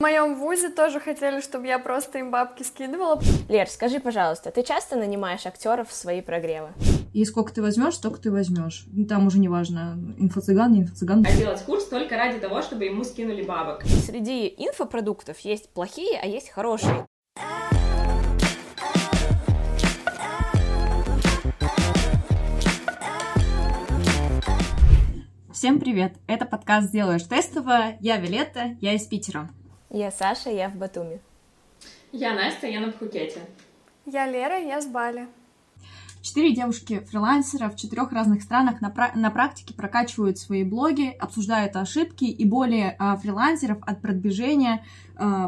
В моем вузе тоже хотели, чтобы я просто им бабки скидывала. Лер, скажи, пожалуйста, ты часто нанимаешь актеров в свои прогревы? И сколько ты возьмешь, столько ты возьмешь. Ну, там уже не важно, инфо-цыган, не инфо-цыган. А делать курс только ради того, чтобы ему скинули бабок. Среди инфопродуктов есть плохие, а есть хорошие. Всем привет! Это подкаст «Сделаешь тестово». Я Вилетта, я из Питера. Я Саша, я в Батуми. Я Настя, я на Пхукете. Я Лера, я с Бали. Четыре девушки-фрилансера в четырех разных странах на, пра- на практике прокачивают свои блоги, обсуждают ошибки и боли э, фрилансеров от продвижения,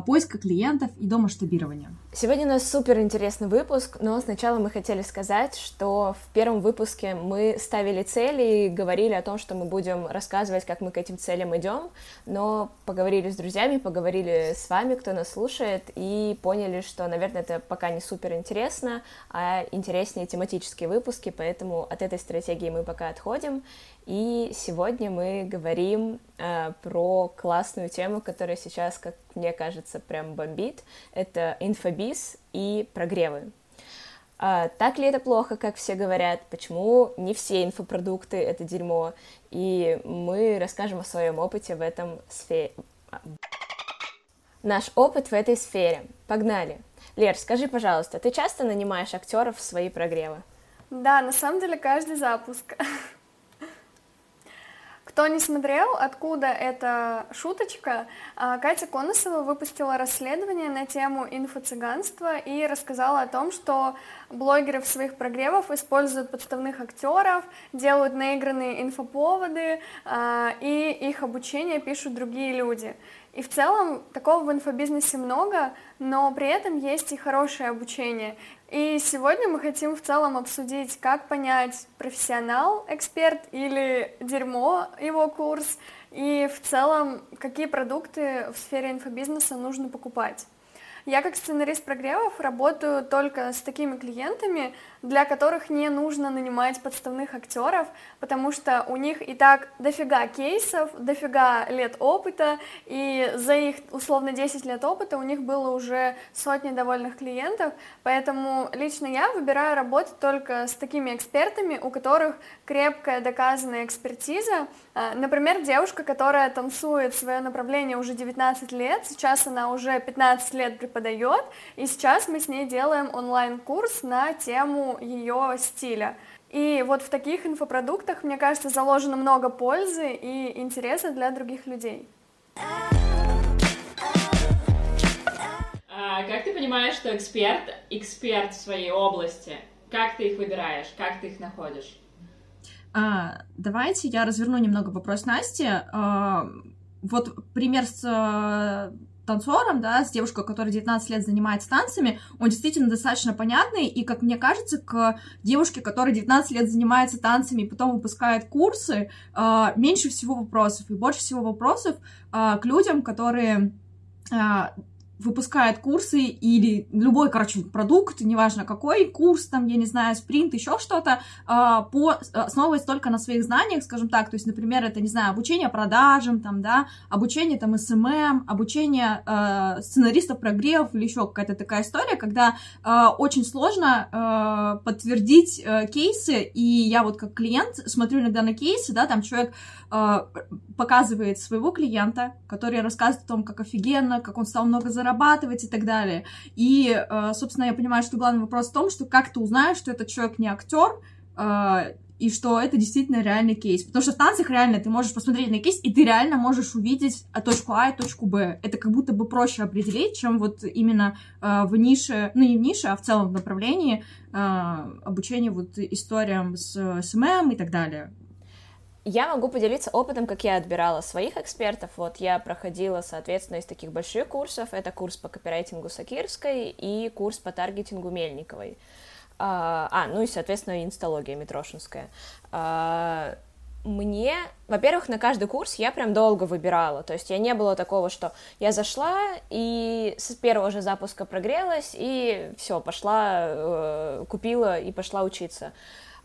поиска клиентов и до масштабирования. Сегодня у нас супер интересный выпуск, но сначала мы хотели сказать, что в первом выпуске мы ставили цели и говорили о том, что мы будем рассказывать, как мы к этим целям идем, но поговорили с друзьями, поговорили с вами, кто нас слушает, и поняли, что, наверное, это пока не супер интересно, а интереснее тематические выпуски, поэтому от этой стратегии мы пока отходим. И сегодня мы говорим э, про классную тему, которая сейчас, как мне кажется, прям бомбит. Это инфобиз и прогревы. А, так ли это плохо, как все говорят? Почему не все инфопродукты это дерьмо? И мы расскажем о своем опыте в этом сфере. Наш опыт в этой сфере. Погнали. Лер, скажи, пожалуйста, ты часто нанимаешь актеров в свои прогревы? Да, на самом деле каждый запуск. Кто не смотрел, откуда эта шуточка, а, Катя Конусова выпустила расследование на тему инфо-цыганства и рассказала о том, что блогеры в своих прогревах используют подставных актеров, делают наигранные инфоповоды, а, и их обучение пишут другие люди. И в целом такого в инфобизнесе много, но при этом есть и хорошее обучение. И сегодня мы хотим в целом обсудить, как понять, профессионал, эксперт или дерьмо его курс, и в целом, какие продукты в сфере инфобизнеса нужно покупать. Я как сценарист прогревов работаю только с такими клиентами, для которых не нужно нанимать подставных актеров, потому что у них и так дофига кейсов, дофига лет опыта, и за их условно 10 лет опыта у них было уже сотни довольных клиентов, поэтому лично я выбираю работать только с такими экспертами, у которых крепкая доказанная экспертиза. А, например, девушка, которая танцует свое направление уже 19 лет, сейчас она уже 15 лет преподает, и сейчас мы с ней делаем онлайн-курс на тему ее стиля. И вот в таких инфопродуктах, мне кажется, заложено много пользы и интереса для других людей. А, как ты понимаешь, что эксперт, эксперт в своей области? Как ты их выбираешь? Как ты их находишь? А, давайте я разверну немного вопрос Насти. А, вот пример с танцором, да, с девушкой, которая 19 лет занимается танцами, он действительно достаточно понятный, и, как мне кажется, к девушке, которая 19 лет занимается танцами и потом выпускает курсы, э, меньше всего вопросов, и больше всего вопросов э, к людям, которые э, выпускает курсы или любой, короче, продукт, неважно какой, курс, там, я не знаю, спринт, еще что-то, а, по, основываясь только на своих знаниях, скажем так, то есть, например, это, не знаю, обучение продажам, там, да, обучение, там, SMM, обучение э, сценаристов прогрев или еще какая-то такая история, когда э, очень сложно э, подтвердить э, кейсы, и я вот как клиент смотрю иногда на кейсы, да, там человек э, показывает своего клиента, который рассказывает о том, как офигенно, как он стал много зарабатывать, зарабатывать и так далее. И, э, собственно, я понимаю, что главный вопрос в том, что как ты узнаешь, что этот человек не актер, э, и что это действительно реальный кейс. Потому что в танцах реально ты можешь посмотреть на кейс, и ты реально можешь увидеть точку А и точку Б. Это как будто бы проще определить, чем вот именно э, в нише, ну не в нише, а в целом в направлении э, обучения вот историям с SMM и так далее. Я могу поделиться опытом, как я отбирала своих экспертов. Вот я проходила, соответственно, из таких больших курсов. Это курс по копирайтингу Сакирской и курс по таргетингу Мельниковой. А, а ну и, соответственно, инсталогия Митрошинская. А, мне, во-первых, на каждый курс я прям долго выбирала, то есть я не было такого, что я зашла и с первого же запуска прогрелась и все, пошла, э, купила и пошла учиться.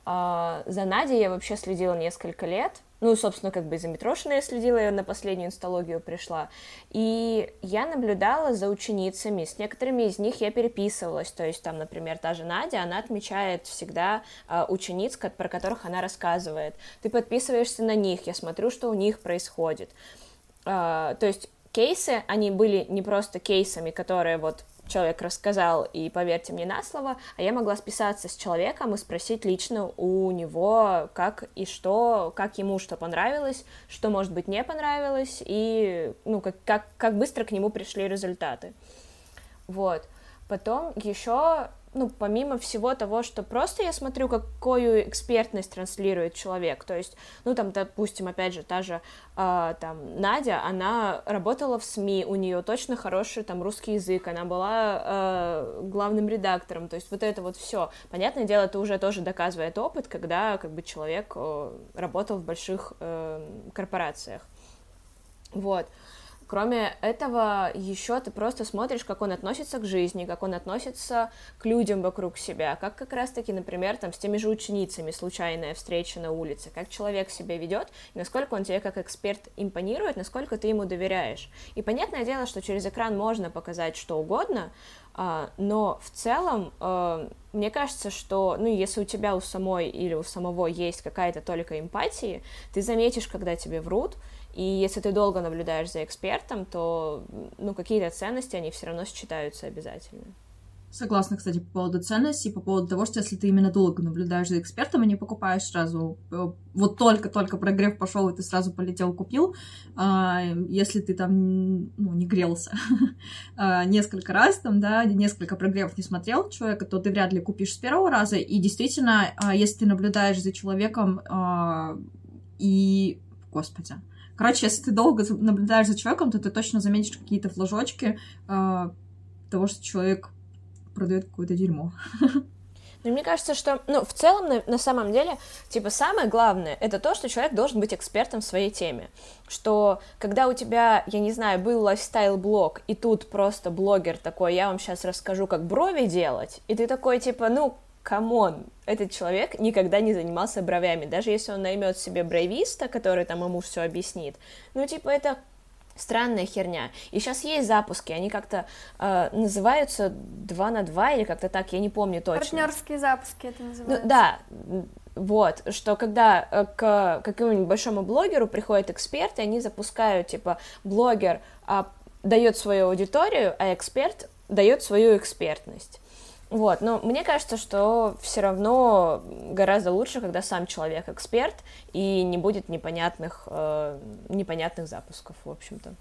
А, за Надей я вообще следила несколько лет, ну, собственно, как бы из-за Митрошина я следила, я на последнюю инсталогию пришла. И я наблюдала за ученицами, с некоторыми из них я переписывалась, то есть там, например, та же Надя, она отмечает всегда э, учениц, про которых она рассказывает. Ты подписываешься на них, я смотрю, что у них происходит. Э, то есть кейсы, они были не просто кейсами, которые вот человек рассказал, и поверьте мне на слово, а я могла списаться с человеком и спросить лично у него, как и что, как ему что понравилось, что, может быть, не понравилось, и, ну, как, как, как быстро к нему пришли результаты. Вот. Потом еще ну, помимо всего того, что просто я смотрю, какую экспертность транслирует человек, то есть, ну, там, допустим, опять же, та же, э, там, Надя, она работала в СМИ, у нее точно хороший, там, русский язык, она была э, главным редактором, то есть вот это вот все. Понятное дело, это уже тоже доказывает опыт, когда, как бы, человек э, работал в больших э, корпорациях. Вот. Э, Кроме этого, еще ты просто смотришь, как он относится к жизни, как он относится к людям вокруг себя, как как раз-таки, например, там с теми же ученицами случайная встреча на улице, как человек себя ведет, насколько он тебе как эксперт импонирует, насколько ты ему доверяешь. И понятное дело, что через экран можно показать что угодно, а, но в целом а, мне кажется, что, ну, если у тебя у самой или у самого есть какая-то только эмпатии, ты заметишь, когда тебе врут, и если ты долго наблюдаешь за экспертом, то ну, какие-то ценности, они все равно считаются обязательно. Согласна, кстати, по поводу ценностей, по поводу того, что если ты именно долго наблюдаешь за экспертом, и не покупаешь сразу, э, вот только-только прогрев пошел, и ты сразу полетел, купил, а, если ты там, ну, не грелся а, несколько раз, там, да, несколько прогревов не смотрел человека, то ты вряд ли купишь с первого раза, и действительно, а, если ты наблюдаешь за человеком и, господи, Короче, если ты долго наблюдаешь за человеком, то ты точно заметишь какие-то флажочки э, того, что человек продает какое-то дерьмо. Ну, мне кажется, что, ну, в целом, на, на самом деле, типа, самое главное, это то, что человек должен быть экспертом в своей теме. Что, когда у тебя, я не знаю, был лайфстайл-блог, и тут просто блогер такой, я вам сейчас расскажу, как брови делать, и ты такой, типа, ну, come on, этот человек никогда не занимался бровями, даже если он наймет себе бровиста, который там ему все объяснит, ну, типа, это странная херня. И сейчас есть запуски, они как-то э, называются 2 на 2 или как-то так, я не помню точно. Партнерские запуски это называется. Ну, да, вот, что когда э, к какому-нибудь большому блогеру приходит эксперт, и они запускают, типа, блогер а, дает свою аудиторию, а эксперт дает свою экспертность. Вот, но мне кажется, что все равно гораздо лучше, когда сам человек эксперт и не будет непонятных, э, непонятных запусков, в общем-то.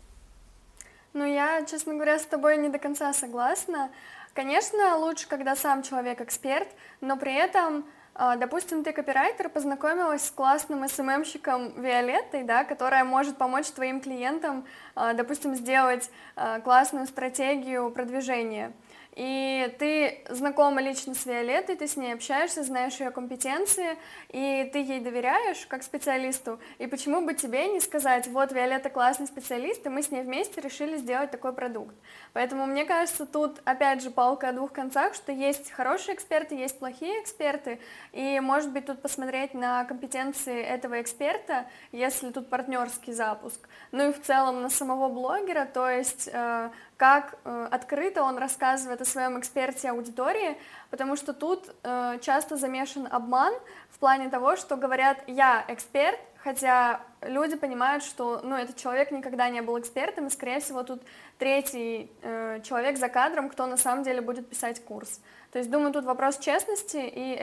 Ну, я, честно говоря, с тобой не до конца согласна. Конечно, лучше, когда сам человек эксперт, но при этом, э, допустим, ты копирайтер, познакомилась с классным СММщиком Виолеттой, да, которая может помочь твоим клиентам, э, допустим, сделать э, классную стратегию продвижения и ты знакома лично с Виолеттой, ты с ней общаешься, знаешь ее компетенции, и ты ей доверяешь как специалисту, и почему бы тебе не сказать, вот Виолетта классный специалист, и мы с ней вместе решили сделать такой продукт. Поэтому мне кажется, тут опять же палка о двух концах, что есть хорошие эксперты, есть плохие эксперты, и может быть тут посмотреть на компетенции этого эксперта, если тут партнерский запуск, ну и в целом на самого блогера, то есть э, как э, открыто он рассказывает о своем эксперте аудитории, потому что тут э, часто замешан обман в плане того, что говорят «я эксперт», хотя люди понимают, что ну, этот человек никогда не был экспертом, и, скорее всего, тут третий э, человек за кадром, кто на самом деле будет писать курс. То есть, думаю, тут вопрос честности и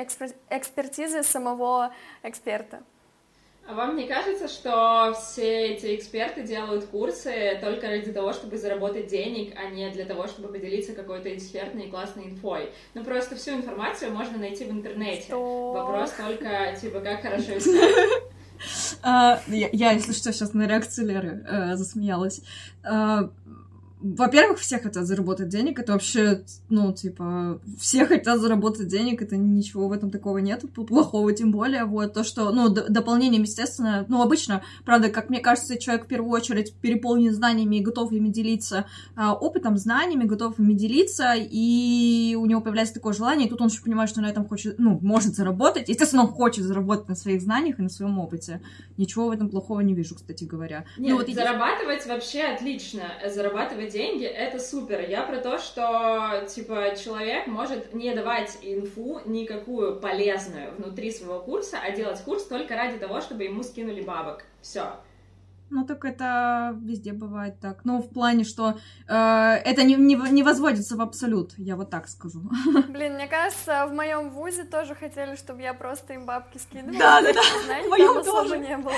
экспертизы самого эксперта. А вам не кажется, что все эти эксперты делают курсы только ради того, чтобы заработать денег, а не для того, чтобы поделиться какой-то экспертной и классной инфой? Ну, просто всю информацию можно найти в интернете. Что? Вопрос только, типа, как хорошо искать. Uh, я, если что, сейчас на реакцию Леры uh, засмеялась. Во-первых, все хотят заработать денег, это вообще, ну, типа, все хотят заработать денег, это ничего в этом такого нет, плохого тем более, вот, то, что, ну, дополнением, естественно, ну, обычно, правда, как мне кажется, человек в первую очередь переполнен знаниями и готов ими делиться, а, опытом, знаниями, готов ими делиться, и у него появляется такое желание, и тут он еще понимает, что на этом хочет, ну, может заработать, естественно, он хочет заработать на своих знаниях и на своем опыте. Ничего в этом плохого не вижу, кстати говоря. Нет, ну, вот зарабатывать вообще отлично, зарабатывать деньги, это супер. Я про то, что, типа, человек может не давать инфу никакую полезную внутри своего курса, а делать курс только ради того, чтобы ему скинули бабок. Все. Ну, так это везде бывает так. Ну, в плане, что э, это не, не, не возводится в абсолют, я вот так скажу. Блин, мне кажется, в моем вузе тоже хотели, чтобы я просто им бабки скидывала. Да, да, да. В моем тоже. не было.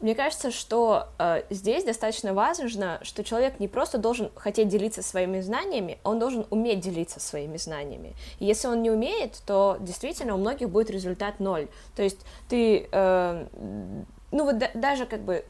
Мне кажется, что э, здесь достаточно важно, что человек не просто должен хотеть делиться своими знаниями, он должен уметь делиться своими знаниями. И если он не умеет, то действительно у многих будет результат ноль. То есть ты э, ну вот да, даже как бы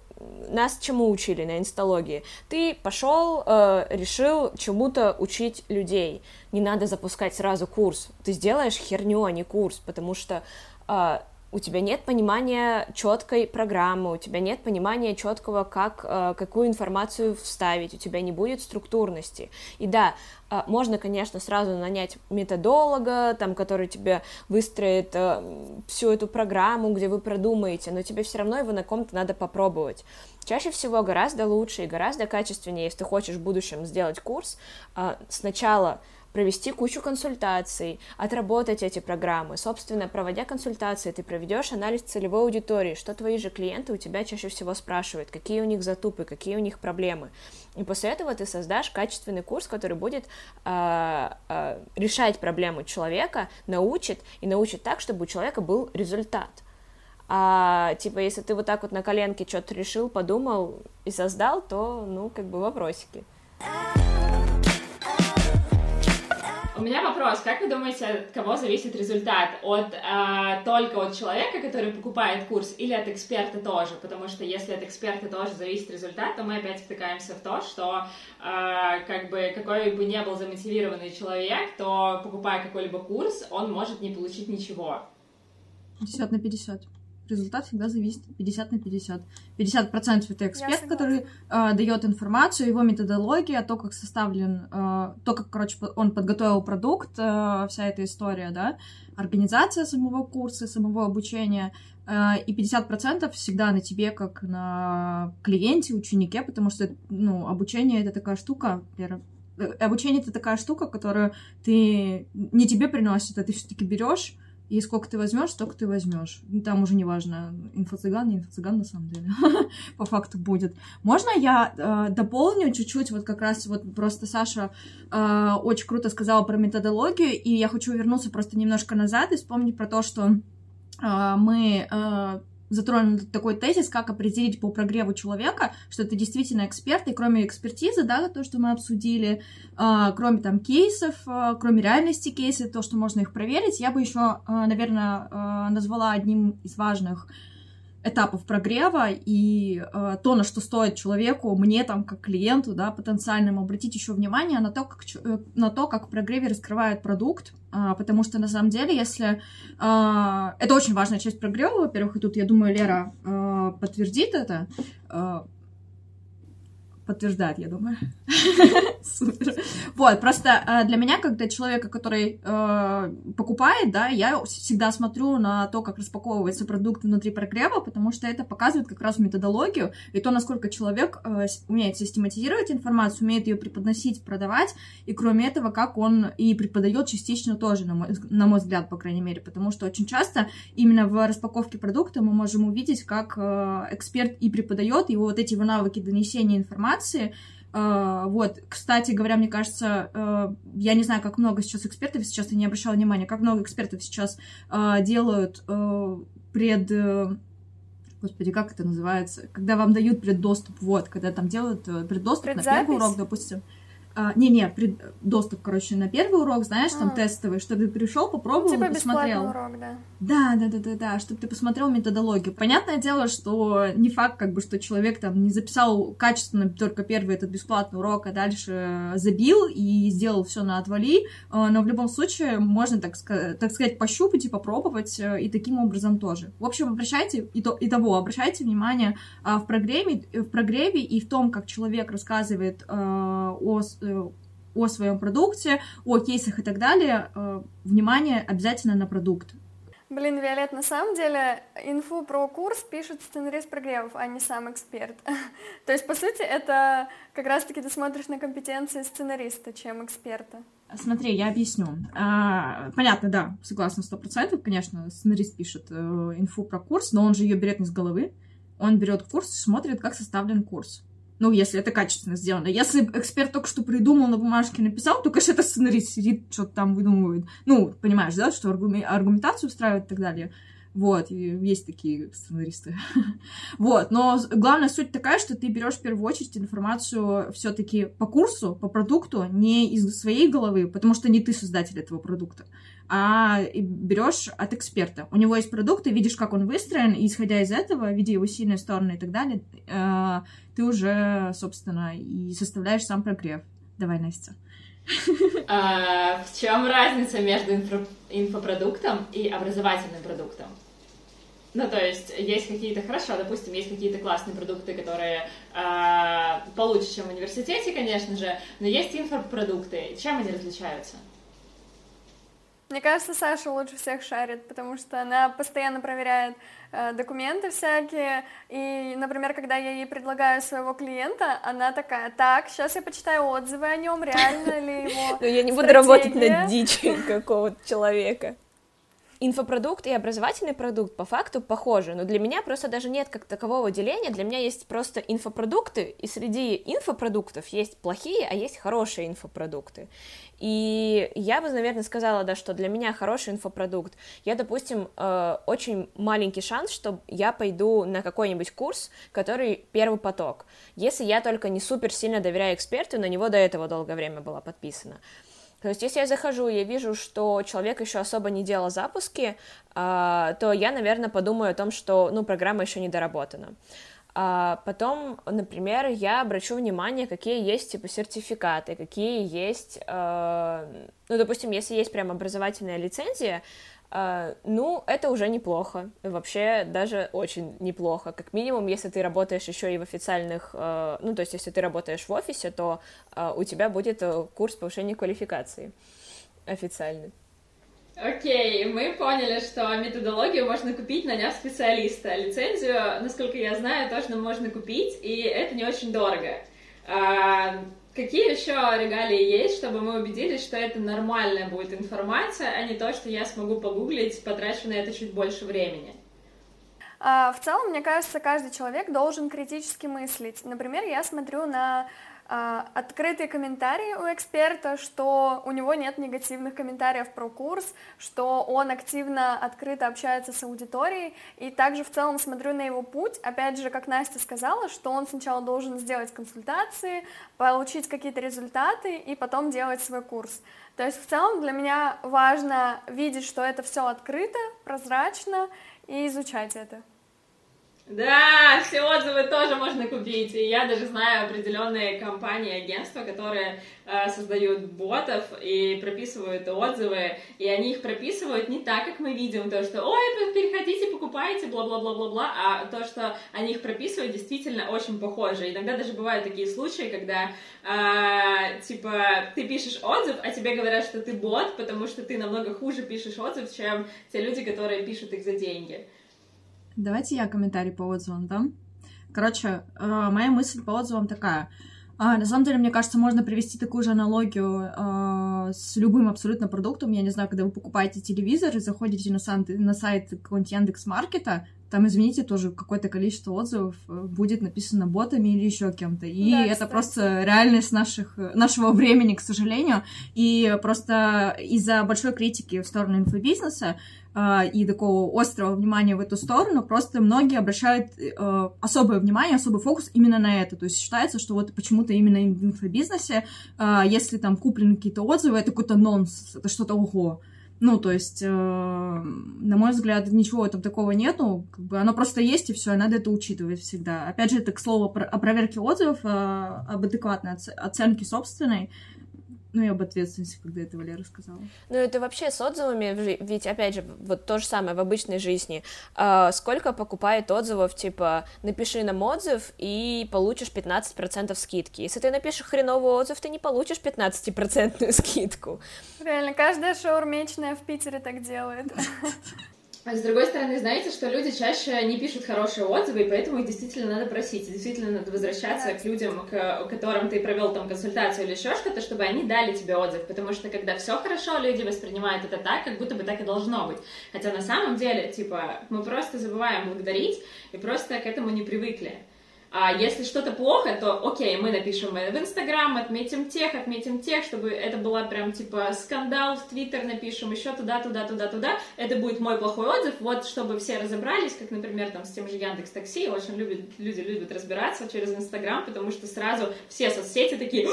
нас чему учили на инсталогии? Ты пошел, э, решил чему-то учить людей. Не надо запускать сразу курс. Ты сделаешь херню, а не курс, потому что э, у тебя нет понимания четкой программы, у тебя нет понимания четкого, как, э, какую информацию вставить, у тебя не будет структурности. И да, э, можно, конечно, сразу нанять методолога, там, который тебе выстроит э, всю эту программу, где вы продумаете, но тебе все равно его на ком-то надо попробовать. Чаще всего гораздо лучше и гораздо качественнее, если ты хочешь в будущем сделать курс, сначала провести кучу консультаций, отработать эти программы. Собственно, проводя консультации, ты проведешь анализ целевой аудитории, что твои же клиенты у тебя чаще всего спрашивают, какие у них затупы, какие у них проблемы. И после этого ты создашь качественный курс, который будет э, э, решать проблему человека, научит и научит так, чтобы у человека был результат. А типа, если ты вот так вот на коленке что-то решил, подумал и создал, то, ну, как бы вопросики. У меня вопрос, как вы думаете, от кого зависит результат? От э, только от человека, который покупает курс, или от эксперта тоже? Потому что если от эксперта тоже зависит результат, то мы опять втыкаемся в то, что э, как бы какой бы ни был замотивированный человек, то покупая какой-либо курс, он может не получить ничего. 50 на 50 результат всегда зависит 50 на 50. 50 процентов это эксперт, который э, дает информацию, его методология, то, как составлен, э, то, как, короче, он подготовил продукт, э, вся эта история, да, организация самого курса, самого обучения, э, и 50 процентов всегда на тебе, как на клиенте, ученике, потому что, ну, обучение это такая штука, э, обучение это такая штука, которую ты не тебе приносит, а ты все-таки берешь и сколько ты возьмешь, столько ты возьмешь. Ну, там уже не важно, инфо-цыган, не инфо-цыган на самом деле, по факту будет. Можно я э, дополню чуть-чуть, вот как раз вот просто Саша э, очень круто сказала про методологию, и я хочу вернуться просто немножко назад и вспомнить про то, что э, мы затронул такой тезис, как определить по прогреву человека, что это действительно эксперт, и кроме экспертизы, да, то, что мы обсудили, э, кроме там кейсов, э, кроме реальности кейсов, то, что можно их проверить, я бы еще, э, наверное, назвала одним из важных этапов прогрева и э, то, на что стоит человеку, мне там как клиенту, да, потенциальному обратить еще внимание на то, как, э, на то, как прогреве раскрывают продукт, э, потому что на самом деле, если э, это очень важная часть прогрева, во-первых, и тут, я думаю, Лера э, подтвердит это, э, подтверждает, я думаю. Супер. Вот, просто э, для меня, когда человека, который э, покупает, да, я всегда смотрю на то, как распаковывается продукт внутри прогрева, потому что это показывает как раз методологию и то, насколько человек э, умеет систематизировать информацию, умеет ее преподносить, продавать, и кроме этого, как он и преподает частично тоже, на мой, взгляд, по крайней мере, потому что очень часто именно в распаковке продукта мы можем увидеть, как эксперт и преподает его вот эти навыки донесения информации, информации. Uh, вот, кстати говоря, мне кажется, uh, я не знаю, как много сейчас экспертов, сейчас я не обращала внимания, как много экспертов сейчас uh, делают пред... Господи, как это называется? Когда вам дают преддоступ, вот, когда там делают преддоступ Предзапись? на первый урок, допустим. А, не-не, пред... доступ, короче, на первый урок, знаешь, там а. тестовый, что ты пришел, попробовал, типа посмотрел. урок, да. Да, да, да, да, да, чтобы ты посмотрел методологию. Понятное дело, что не факт, как бы, что человек там не записал качественно только первый этот бесплатный урок, а дальше забил и сделал все на отвали, а, но в любом случае можно, так, так сказать, пощупать и попробовать, э, и таким образом тоже. В общем, обращайте, и, то, и того, обращайте внимание а, в программе, в прогреве и в том, как человек рассказывает о Э, о своем продукте, о кейсах и так далее, э, внимание обязательно на продукт. Блин, Виолет, на самом деле инфу про курс пишет сценарист прогревов, а не сам эксперт. То есть, по сути, это как раз-таки ты смотришь на компетенции сценариста, чем эксперта. Смотри, я объясню. А, понятно, да, согласна сто процентов. Конечно, сценарист пишет э, инфу про курс, но он же ее берет не с головы. Он берет курс и смотрит, как составлен курс. Ну, если это качественно сделано. Если эксперт только что придумал на бумажке написал, то, конечно, это сценарист сидит, что-то там выдумывает. Ну, понимаешь, да, что аргументацию устраивает и так далее. Вот, есть такие сценаристы. вот, но главная суть такая, что ты берешь в первую очередь информацию все-таки по курсу, по продукту, не из своей головы, потому что не ты создатель этого продукта, а берешь от эксперта. У него есть продукт, ты видишь, как он выстроен, и исходя из этого, видя его сильные стороны и так далее, э, ты уже, собственно, и составляешь сам прогрев. Давай, Настя. А, в чем разница между инфопродуктом и образовательным продуктом? Ну, то есть, есть какие-то, хорошо, допустим, есть какие-то классные продукты, которые э, получше, чем в университете, конечно же, но есть инфопродукты. Чем они различаются? Мне кажется, Саша лучше всех шарит, потому что она постоянно проверяет э, документы всякие. И, например, когда я ей предлагаю своего клиента, она такая: так, сейчас я почитаю отзывы о нем, реально ли его. Но я не буду работать над дичью какого-то человека инфопродукт и образовательный продукт по факту похожи, но для меня просто даже нет как такового деления, для меня есть просто инфопродукты, и среди инфопродуктов есть плохие, а есть хорошие инфопродукты. И я бы, наверное, сказала, да, что для меня хороший инфопродукт, я, допустим, э, очень маленький шанс, что я пойду на какой-нибудь курс, который первый поток, если я только не супер сильно доверяю эксперту, на него до этого долгое время была подписана. То есть, если я захожу, я вижу, что человек еще особо не делал запуски, а, то я, наверное, подумаю о том, что, ну, программа еще не доработана. А потом, например, я обращу внимание, какие есть типа сертификаты, какие есть, э, ну, допустим, если есть прям образовательная лицензия, ну, это уже неплохо, вообще даже очень неплохо. Как минимум, если ты работаешь еще и в официальных, uh, ну, то есть, если ты работаешь в офисе, то uh, у тебя будет курс повышения квалификации официальный. Окей, okay, мы поняли, что методологию можно купить, наняв специалиста. Лицензию, насколько я знаю, точно можно купить, и это не очень дорого. Какие еще регалии есть, чтобы мы убедились, что это нормальная будет информация, а не то, что я смогу погуглить, потрачу на это чуть больше времени? А, в целом, мне кажется, каждый человек должен критически мыслить. Например, я смотрю на открытые комментарии у эксперта, что у него нет негативных комментариев про курс, что он активно, открыто общается с аудиторией, и также в целом смотрю на его путь, опять же, как Настя сказала, что он сначала должен сделать консультации, получить какие-то результаты и потом делать свой курс. То есть в целом для меня важно видеть, что это все открыто, прозрачно и изучать это. Да, все отзывы тоже можно купить. И я даже знаю определенные компании, агентства, которые э, создают ботов и прописывают отзывы. И они их прописывают не так, как мы видим, то, что ой, переходите, покупайте, бла-бла-бла-бла-бла, а то, что они их прописывают, действительно очень похоже. Иногда даже бывают такие случаи, когда э, типа ты пишешь отзыв, а тебе говорят, что ты бот, потому что ты намного хуже пишешь отзыв, чем те люди, которые пишут их за деньги. Давайте я комментарий по отзывам дам. Короче, э, моя мысль по отзывам такая. А, на самом деле, мне кажется, можно привести такую же аналогию э, с любым абсолютно продуктом. Я не знаю, когда вы покупаете телевизор и заходите на, сан, на сайт какого-нибудь Яндекс.Маркета, там, извините, тоже какое-то количество отзывов э, будет написано ботами или еще кем-то. И да, это кстати. просто реальность наших, нашего времени, к сожалению. И просто из-за большой критики в сторону инфобизнеса и такого острого внимания в эту сторону, просто многие обращают э, особое внимание, особый фокус именно на это. То есть считается, что вот почему-то именно в инфобизнесе, э, если там куплены какие-то отзывы, это какой-то нонс, это что-то ого. Ну, то есть, э, на мой взгляд, ничего там такого нету. Как бы оно просто есть, и все, надо это учитывать всегда. Опять же, это к слову о проверке отзывов, э, об адекватной оценке собственной. Ну и об ответственности, когда это Валера сказала. Ну это вообще с отзывами, ведь опять же, вот то же самое в обычной жизни. А, сколько покупает отзывов, типа, напиши нам отзыв и получишь 15% скидки. Если ты напишешь хреновый отзыв, ты не получишь 15% скидку. Реально, каждая шаурмечная в Питере так делает. А с другой стороны, знаете, что люди чаще не пишут хорошие отзывы, и поэтому их действительно надо просить, действительно надо возвращаться к людям, к которым ты провел там консультацию или еще что-то, чтобы они дали тебе отзыв, потому что когда все хорошо, люди воспринимают это так, как будто бы так и должно быть. Хотя на самом деле, типа, мы просто забываем благодарить и просто к этому не привыкли. А если что-то плохо, то окей, мы напишем в Инстаграм, отметим тех, отметим тех, чтобы это была прям типа скандал, в Твиттер напишем, еще туда, туда, туда, туда. Это будет мой плохой отзыв, вот чтобы все разобрались, как, например, там с тем же Яндекс Такси, очень любят, люди любят разбираться через Инстаграм, потому что сразу все соцсети такие,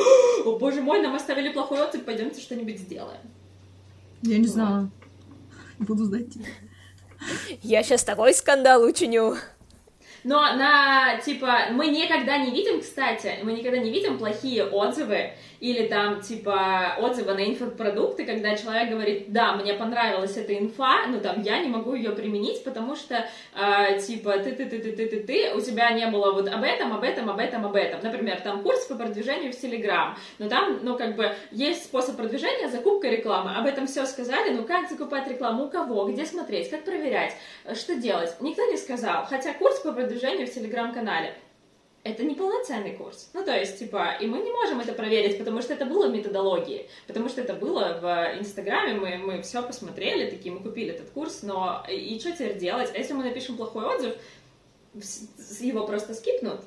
о боже мой, нам оставили плохой отзыв, пойдемте что-нибудь сделаем. Я не знала. Буду знать тебя. Я сейчас такой скандал учиню. Но на, типа, мы никогда не видим, кстати, мы никогда не видим плохие отзывы или там, типа, отзывы на инфопродукты, когда человек говорит, да, мне понравилась эта инфа, но там я не могу ее применить, потому что, э, типа, ты-ты-ты-ты-ты-ты-ты, у тебя не было вот об этом, об этом, об этом, об этом. Например, там курс по продвижению в Телеграм, но там, ну, как бы, есть способ продвижения, закупка рекламы, об этом все сказали, ну, как закупать рекламу, у кого, где смотреть, как проверять, что делать, никто не сказал, хотя курс по продвижению в Телеграм-канале это не полноценный курс. Ну, то есть, типа, и мы не можем это проверить, потому что это было в методологии, потому что это было в Инстаграме, мы, мы все посмотрели, такие, мы купили этот курс, но и что теперь делать? А если мы напишем плохой отзыв, его просто скипнут,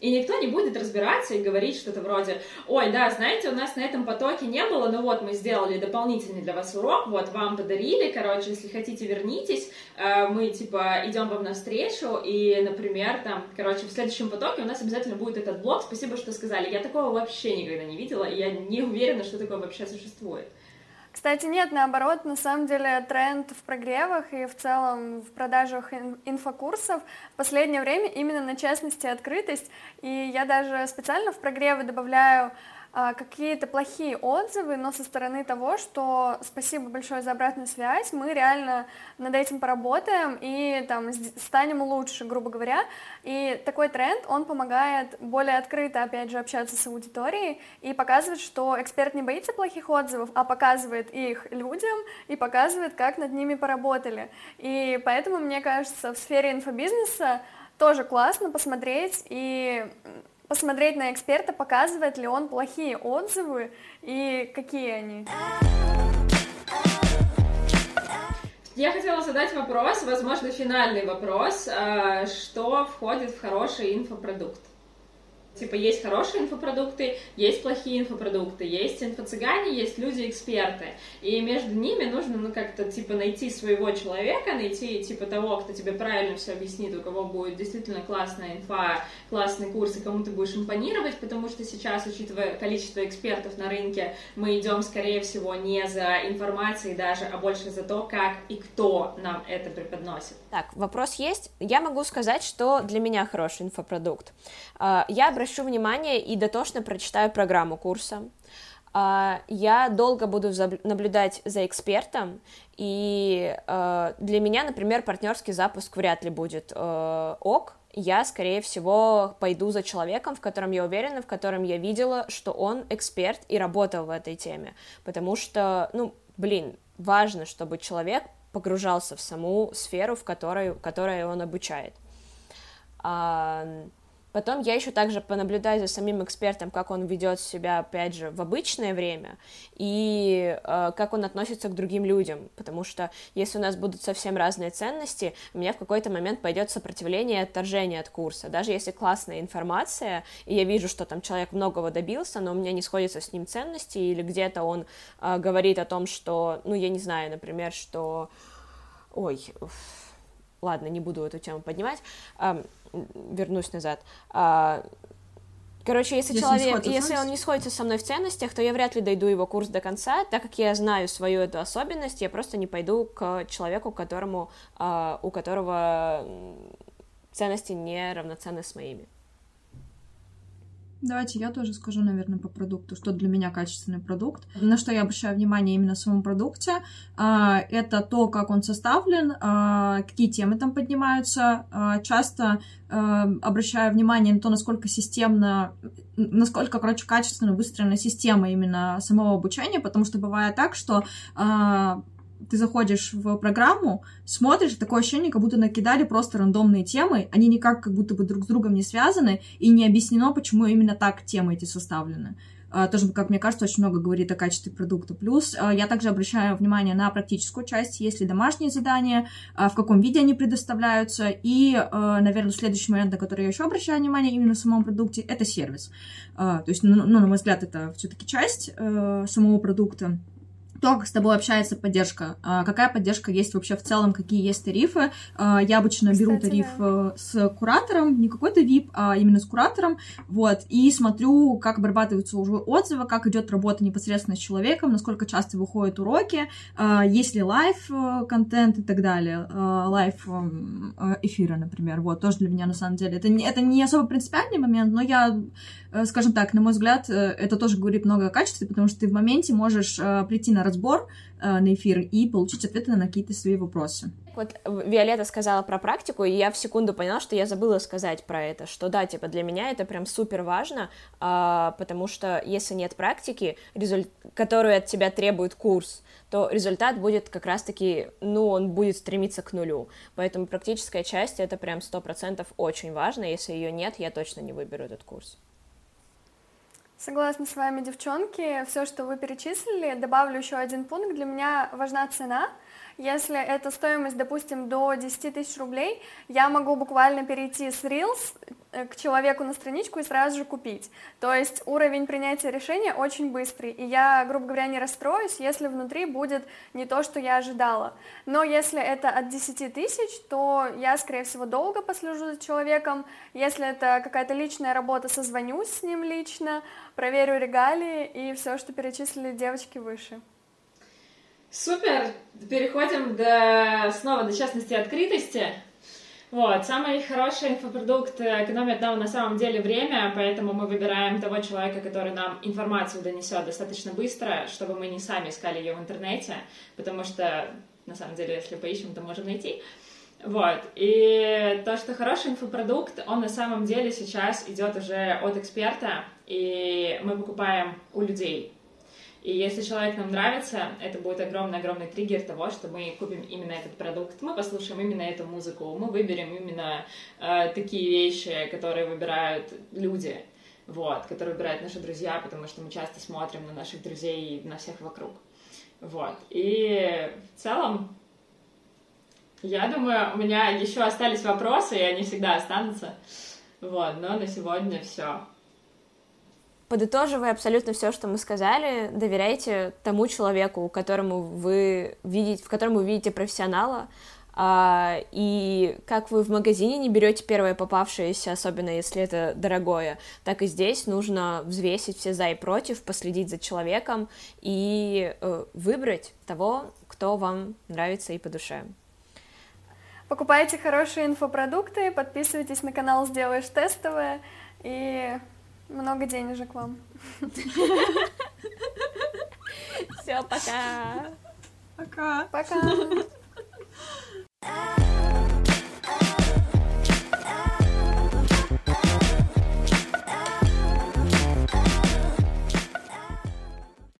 и никто не будет разбираться и говорить что-то вроде, ой, да, знаете, у нас на этом потоке не было, но вот мы сделали дополнительный для вас урок, вот вам подарили, короче, если хотите, вернитесь, э, мы, типа, идем вам навстречу, и, например, там, короче, в следующем потоке у нас обязательно будет этот блок, спасибо, что сказали. Я такого вообще никогда не видела, и я не уверена, что такое вообще существует. Кстати, нет, наоборот, на самом деле тренд в прогревах и в целом в продажах инфокурсов в последнее время именно на честность и открытость. И я даже специально в прогревы добавляю какие-то плохие отзывы, но со стороны того, что спасибо большое за обратную связь, мы реально над этим поработаем и там станем лучше, грубо говоря. И такой тренд, он помогает более открыто, опять же, общаться с аудиторией и показывать, что эксперт не боится плохих отзывов, а показывает их людям и показывает, как над ними поработали. И поэтому, мне кажется, в сфере инфобизнеса тоже классно посмотреть и посмотреть на эксперта, показывает ли он плохие отзывы и какие они. Я хотела задать вопрос, возможно, финальный вопрос. А, что входит в хороший инфопродукт? Типа, есть хорошие инфопродукты, есть плохие инфопродукты, есть инфо-цыгане, есть люди-эксперты. И между ними нужно, ну, как-то, типа, найти своего человека, найти, типа, того, кто тебе правильно все объяснит, у кого будет действительно классная инфа, классный курс, и кому ты будешь импонировать, потому что сейчас, учитывая количество экспертов на рынке, мы идем, скорее всего, не за информацией даже, а больше за то, как и кто нам это преподносит. Так, вопрос есть. Я могу сказать, что для меня хороший инфопродукт. А, я обращу внимание и дотошно прочитаю программу курса. А, я долго буду наблюдать за экспертом, и а, для меня, например, партнерский запуск вряд ли будет ок. Я, скорее всего, пойду за человеком, в котором я уверена, в котором я видела, что он эксперт и работал в этой теме. Потому что, ну, блин, важно, чтобы человек погружался в саму сферу, в которой, которой он обучает. Потом я еще также понаблюдаю за самим экспертом, как он ведет себя, опять же, в обычное время, и э, как он относится к другим людям, потому что если у нас будут совсем разные ценности, у меня в какой-то момент пойдет сопротивление и отторжение от курса, даже если классная информация, и я вижу, что там человек многого добился, но у меня не сходятся с ним ценности, или где-то он э, говорит о том, что, ну, я не знаю, например, что ой, ладно, не буду эту тему поднимать, а, вернусь назад. А, короче, если, если человек, если он не сходится со мной в ценностях, то я вряд ли дойду его курс до конца, так как я знаю свою эту особенность, я просто не пойду к человеку, которому, а, у которого ценности не равноценны с моими. Давайте я тоже скажу, наверное, по продукту, что для меня качественный продукт. На что я обращаю внимание именно в самом продукте, а, это то, как он составлен, а, какие темы там поднимаются. А, часто обращаю внимание на то, насколько системно, насколько, короче, качественно выстроена система именно самого обучения, потому что бывает так, что ты заходишь в программу, смотришь, такое ощущение, как будто накидали просто рандомные темы, они никак как будто бы друг с другом не связаны, и не объяснено, почему именно так темы эти составлены. А, тоже, как мне кажется, очень много говорит о качестве продукта. Плюс а, я также обращаю внимание на практическую часть, есть ли домашние задания, а, в каком виде они предоставляются. И, наверное, следующий момент, на который я еще обращаю внимание именно в самом продукте, это сервис. То есть, ну, на мой взгляд, это все-таки часть самого продукта то, как с тобой общается поддержка, а, какая поддержка есть вообще в целом, какие есть тарифы. А, я обычно Кстати, беру тариф да. Э, с куратором, не какой-то VIP, а именно с куратором, вот, и смотрю, как обрабатываются уже отзывы, как идет работа непосредственно с человеком, насколько часто выходят уроки, а, есть ли live э, контент и так далее, live э, эфира, например, вот, тоже для меня на самом деле. Это не, это не особо принципиальный момент, но я, скажем так, на мой взгляд, это тоже говорит много о качестве, потому что ты в моменте можешь прийти на разбор э, на эфир и получить ответы на какие-то свои вопросы. Вот Виолетта сказала про практику, и я в секунду поняла, что я забыла сказать про это, что да, типа для меня это прям супер важно, а, потому что если нет практики, результ... которую от тебя требует курс, то результат будет как раз-таки, ну, он будет стремиться к нулю. Поэтому практическая часть это прям сто процентов очень важно, если ее нет, я точно не выберу этот курс. Согласна с вами, девчонки. Все, что вы перечислили, добавлю еще один пункт. Для меня важна цена. Если эта стоимость, допустим, до 10 тысяч рублей, я могу буквально перейти с Reels э, к человеку на страничку и сразу же купить. То есть уровень принятия решения очень быстрый, и я, грубо говоря, не расстроюсь, если внутри будет не то, что я ожидала. Но если это от 10 тысяч, то я, скорее всего, долго послежу за человеком. Если это какая-то личная работа, созвонюсь с ним лично, проверю регалии и все, что перечислили девочки выше. Супер! Переходим до, снова до частности открытости. Вот, самый хороший инфопродукт экономит нам на самом деле время, поэтому мы выбираем того человека, который нам информацию донесет достаточно быстро, чтобы мы не сами искали ее в интернете, потому что, на самом деле, если поищем, то можем найти. Вот, и то, что хороший инфопродукт, он на самом деле сейчас идет уже от эксперта, и мы покупаем у людей и если человек нам нравится, это будет огромный-огромный триггер того, что мы купим именно этот продукт, мы послушаем именно эту музыку, мы выберем именно э, такие вещи, которые выбирают люди, вот, которые выбирают наши друзья, потому что мы часто смотрим на наших друзей и на всех вокруг. Вот. И в целом, я думаю, у меня еще остались вопросы, и они всегда останутся. Вот, но на сегодня все. Подытоживая абсолютно все, что мы сказали, доверяйте тому человеку, которому вы видите, в котором вы видите профессионала, а, и как вы в магазине не берете первое попавшееся, особенно если это дорогое, так и здесь нужно взвесить все за и против, последить за человеком и э, выбрать того, кто вам нравится и по душе. Покупайте хорошие инфопродукты, подписывайтесь на канал «Сделаешь тестовое» и много денежек вам. Все, пока. Пока. Пока.